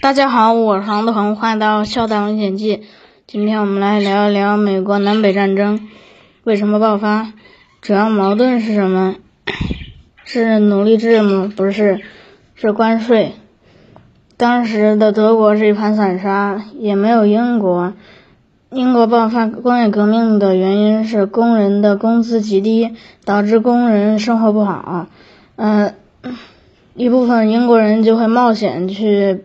大家好，我是黄德恒，欢迎到《笑谈文献记》。今天我们来聊一聊美国南北战争为什么爆发，主要矛盾是什么？是奴隶制吗？不是，是关税。当时的德国是一盘散沙，也没有英国。英国爆发工业革命的原因是工人的工资极低，导致工人生活不好。嗯，一部分英国人就会冒险去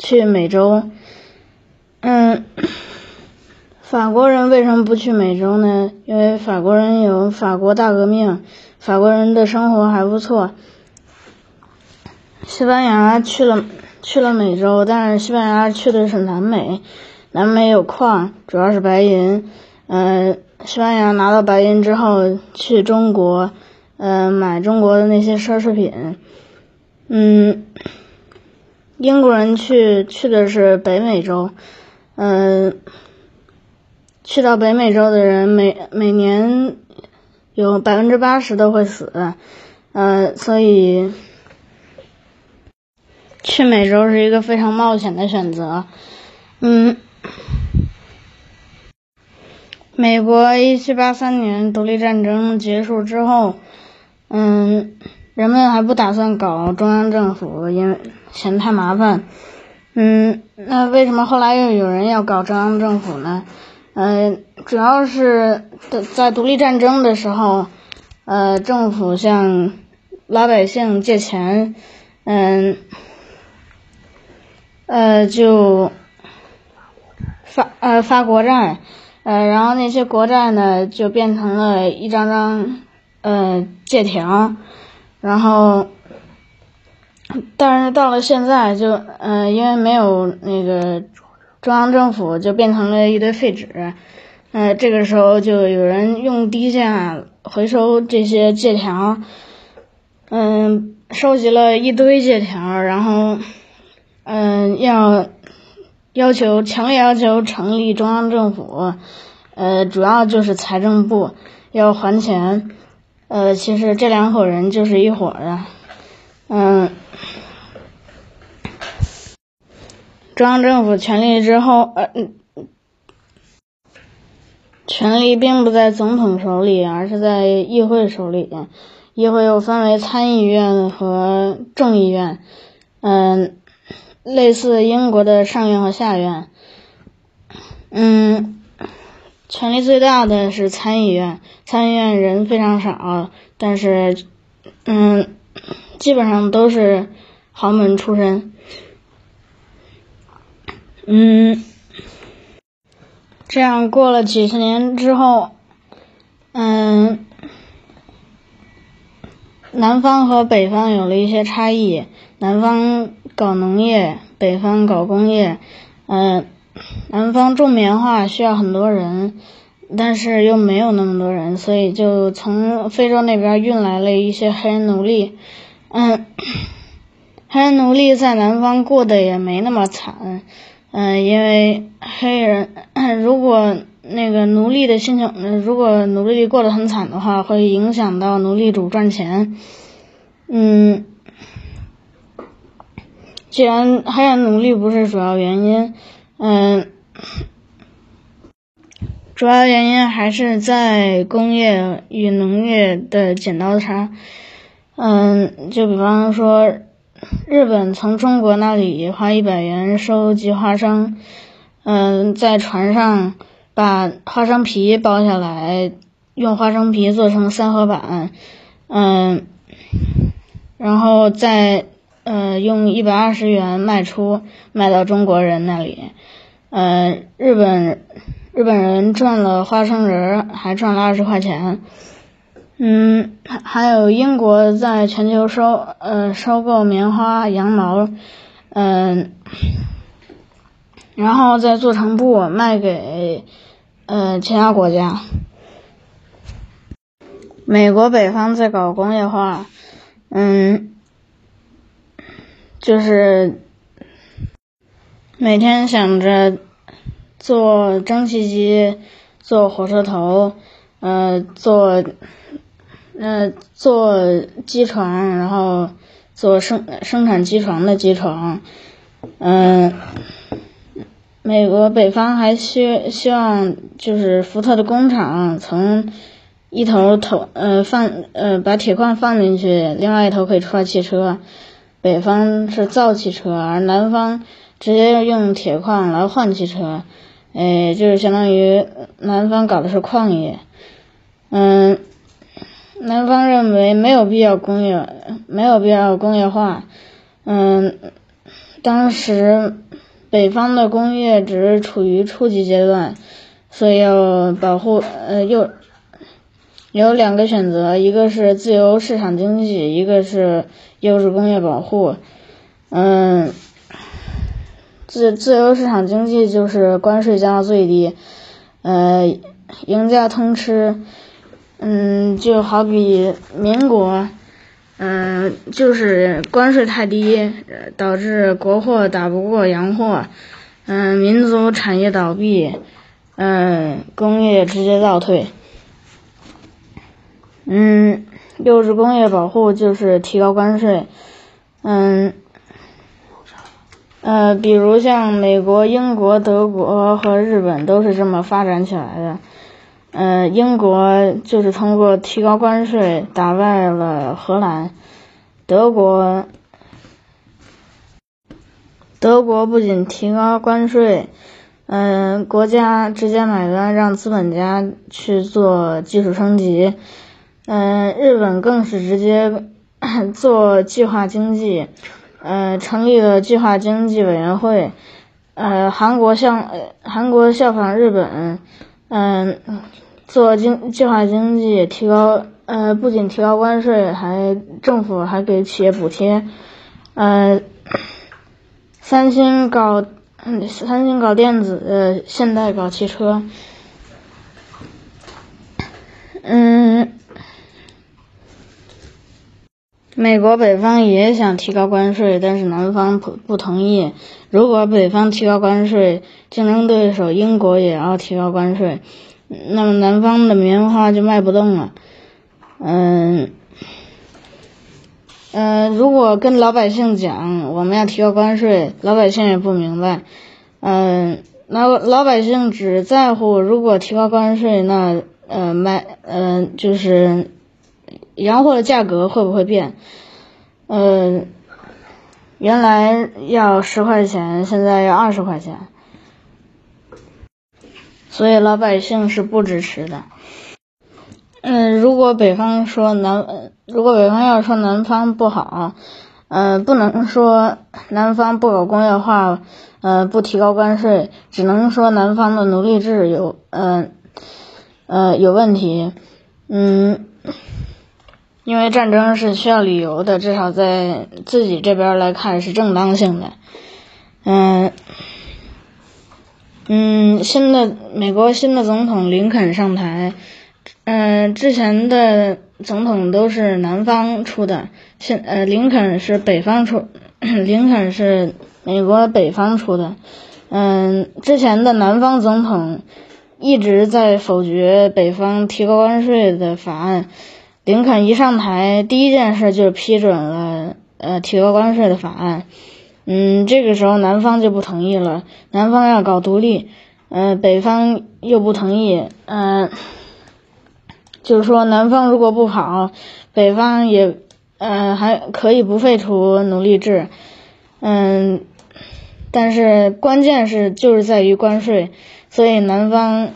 去美洲。嗯，法国人为什么不去美洲呢？因为法国人有法国大革命，法国人的生活还不错。西班牙去了去了美洲，但是西班牙去的是南美。南美有矿，主要是白银。嗯，西班牙拿到白银之后，去中国，嗯，买中国的那些奢侈品。嗯，英国人去去的是北美洲，嗯，去到北美洲的人每每年有百分之八十都会死，嗯，所以去美洲是一个非常冒险的选择。嗯。美国一七八三年独立战争结束之后，嗯，人们还不打算搞中央政府，因为嫌太麻烦。嗯，那为什么后来又有人要搞中央政府呢？嗯，主要是在独立战争的时候，呃，政府向老百姓借钱，嗯，呃，就发呃发国债。呃，然后那些国债呢，就变成了一张张呃借条，然后，但是到了现在，就呃因为没有那个中央政府，就变成了一堆废纸，呃，这个时候就有人用低价回收这些借条，嗯，收集了一堆借条，然后，嗯，要。要求强烈要求成立中央政府，呃，主要就是财政部要还钱，呃，其实这两伙人就是一伙的，嗯，中央政府权力之后，呃，权力并不在总统手里，而是在议会手里，议会又分为参议院和众议院，嗯。类似英国的上院和下院，嗯，权力最大的是参议院，参议院人非常少，但是，嗯，基本上都是豪门出身，嗯，这样过了几十年之后，嗯，南方和北方有了一些差异，南方。搞农业，北方搞工业，嗯，南方种棉花需要很多人，但是又没有那么多人，所以就从非洲那边运来了一些黑人奴隶，嗯，黑人奴隶在南方过得也没那么惨，嗯，因为黑人如果那个奴隶的心情，如果奴隶过得很惨的话，会影响到奴隶主赚钱，嗯。既然黑人奴隶不是主要原因，嗯，主要原因还是在工业与农业的剪刀差，嗯，就比方说，日本从中国那里花一百元收集花生，嗯，在船上把花生皮剥下来，用花生皮做成三合板，嗯，然后再。呃，用一百二十元卖出，卖到中国人那里，呃，日本日本人赚了花生仁，还赚了二十块钱。嗯，还有英国在全球收呃收购棉花、羊毛，嗯，然后再做成布卖给呃其他国家。美国北方在搞工业化，嗯。就是每天想着做蒸汽机、做火车头、呃做呃做机床，然后做生生产机床的机床，嗯，美国北方还希希望就是福特的工厂从一头投呃放呃把铁矿放进去，另外一头可以出来汽车。北方是造汽车，而南方直接用铁矿来换汽车，哎，就是相当于南方搞的是矿业。嗯，南方认为没有必要工业，没有必要工业化。嗯，当时北方的工业只是处于初级阶段，所以要保护呃又。有两个选择，一个是自由市场经济，一个是优质工业保护。嗯，自自由市场经济就是关税降到最低，呃，赢家通吃。嗯，就好比民国，嗯，就是关税太低，导致国货打不过洋货，嗯，民族产业倒闭，嗯，工业直接倒退。嗯，优质工业保护就是提高关税，嗯，呃，比如像美国、英国、德国和日本都是这么发展起来的，呃，英国就是通过提高关税打败了荷兰，德国，德国不仅提高关税，嗯，国家直接买单，让资本家去做技术升级。嗯，日本更是直接 做计划经济，呃，成立了计划经济委员会。呃，韩国像韩国效仿日本，嗯，做经计划经济，提高呃，不仅提高关税，还政府还给企业补贴。呃，三星搞三星搞电子，现代搞汽车。嗯。美国北方也想提高关税，但是南方不不同意。如果北方提高关税，竞争对手英国也要提高关税，那么南方的棉花就卖不动了。嗯，嗯，如果跟老百姓讲我们要提高关税，老百姓也不明白。嗯，老老百姓只在乎如果提高关税，那呃卖呃就是。洋货的价格会不会变？呃，原来要十块钱，现在要二十块钱，所以老百姓是不支持的。嗯，如果北方说南，如果北方要说南方不好，嗯，不能说南方不搞工业化，呃，不提高关税，只能说南方的奴隶制有，嗯，呃，有问题，嗯。因为战争是需要理由的，至少在自己这边来看是正当性的。嗯嗯，新的美国新的总统林肯上台，嗯，之前的总统都是南方出的，现呃林肯是北方出，林肯是美国北方出的。嗯，之前的南方总统一直在否决北方提高关税的法案。林肯一上台，第一件事就是批准了呃提高关税的法案。嗯，这个时候南方就不同意了，南方要搞独立，嗯，北方又不同意，嗯，就是说南方如果不好，北方也嗯还可以不废除奴隶制，嗯，但是关键是就是在于关税，所以南方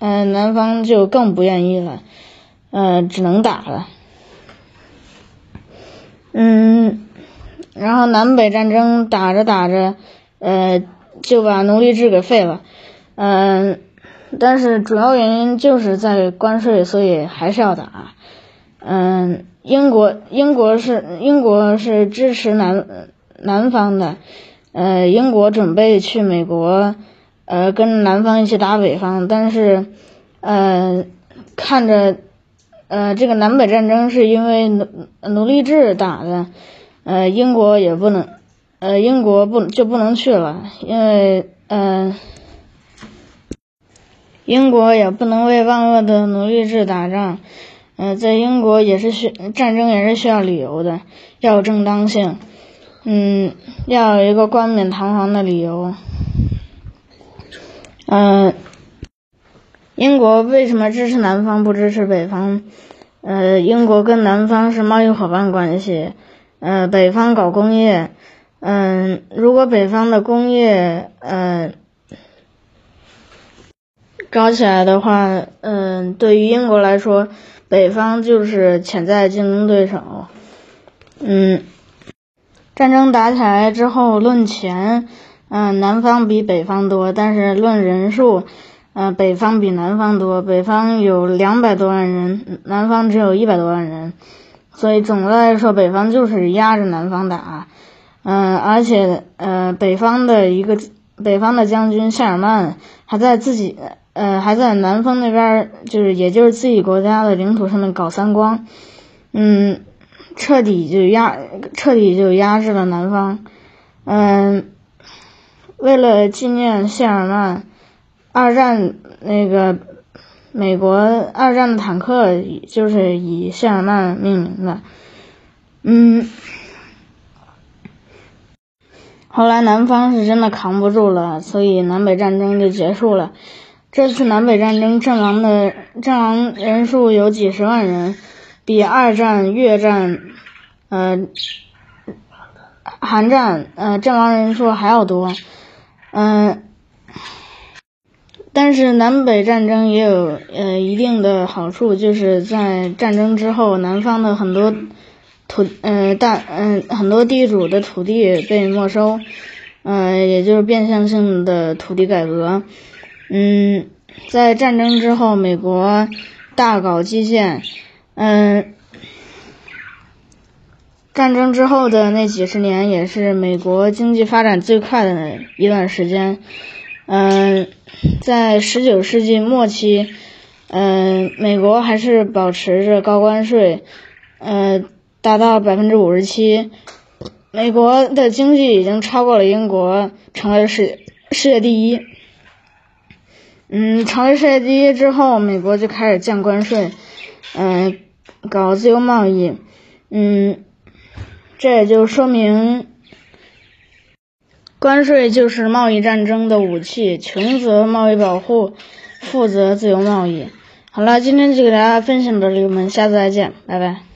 嗯南方就更不愿意了。呃，只能打了。嗯，然后南北战争打着打着，呃，就把奴隶制给废了。嗯，但是主要原因就是在关税，所以还是要打。嗯，英国英国是英国是支持南南方的，呃，英国准备去美国，呃，跟南方一起打北方，但是，呃，看着。呃，这个南北战争是因为奴奴隶制打的，呃，英国也不能，呃，英国不就不能去了，因为，嗯，英国也不能为万恶的奴隶制打仗，呃，在英国也是需战争也是需要理由的，要有正当性，嗯，要有一个冠冕堂皇的理由。嗯，英国为什么支持南方不支持北方？呃，英国跟南方是贸易伙伴关系，呃，北方搞工业，嗯，如果北方的工业，呃，搞起来的话，嗯，对于英国来说，北方就是潜在竞争对手，嗯，战争打起来之后，论钱，嗯，南方比北方多，但是论人数。呃，北方比南方多，北方有两百多万人，南方只有一百多万人，所以总的来说，北方就是压着南方打。嗯，而且呃，北方的一个北方的将军谢尔曼还在自己呃还在南方那边，就是也就是自己国家的领土上面搞三光，嗯，彻底就压彻底就压制了南方。嗯，为了纪念谢尔曼。二战那个美国二战的坦克就是以谢尔曼命名的，嗯，后来南方是真的扛不住了，所以南北战争就结束了。这次南北战争阵亡的阵亡人数有几十万人，比二战、越战、呃、韩战呃阵亡人数还要多，嗯。但是南北战争也有呃一定的好处，就是在战争之后，南方的很多土呃大嗯很多地主的土地被没收，嗯也就是变相性的土地改革，嗯在战争之后，美国大搞基建，嗯战争之后的那几十年也是美国经济发展最快的一段时间。嗯，在十九世纪末期，嗯，美国还是保持着高关税，呃，达到百分之五十七。美国的经济已经超过了英国，成为世世界第一。嗯，成为世界第一之后，美国就开始降关税，嗯，搞自由贸易。嗯，这也就说明。关税就是贸易战争的武器，穷则贸易保护，富则自由贸易。好了，今天就给大家分享到这里，我们下次再见，拜拜。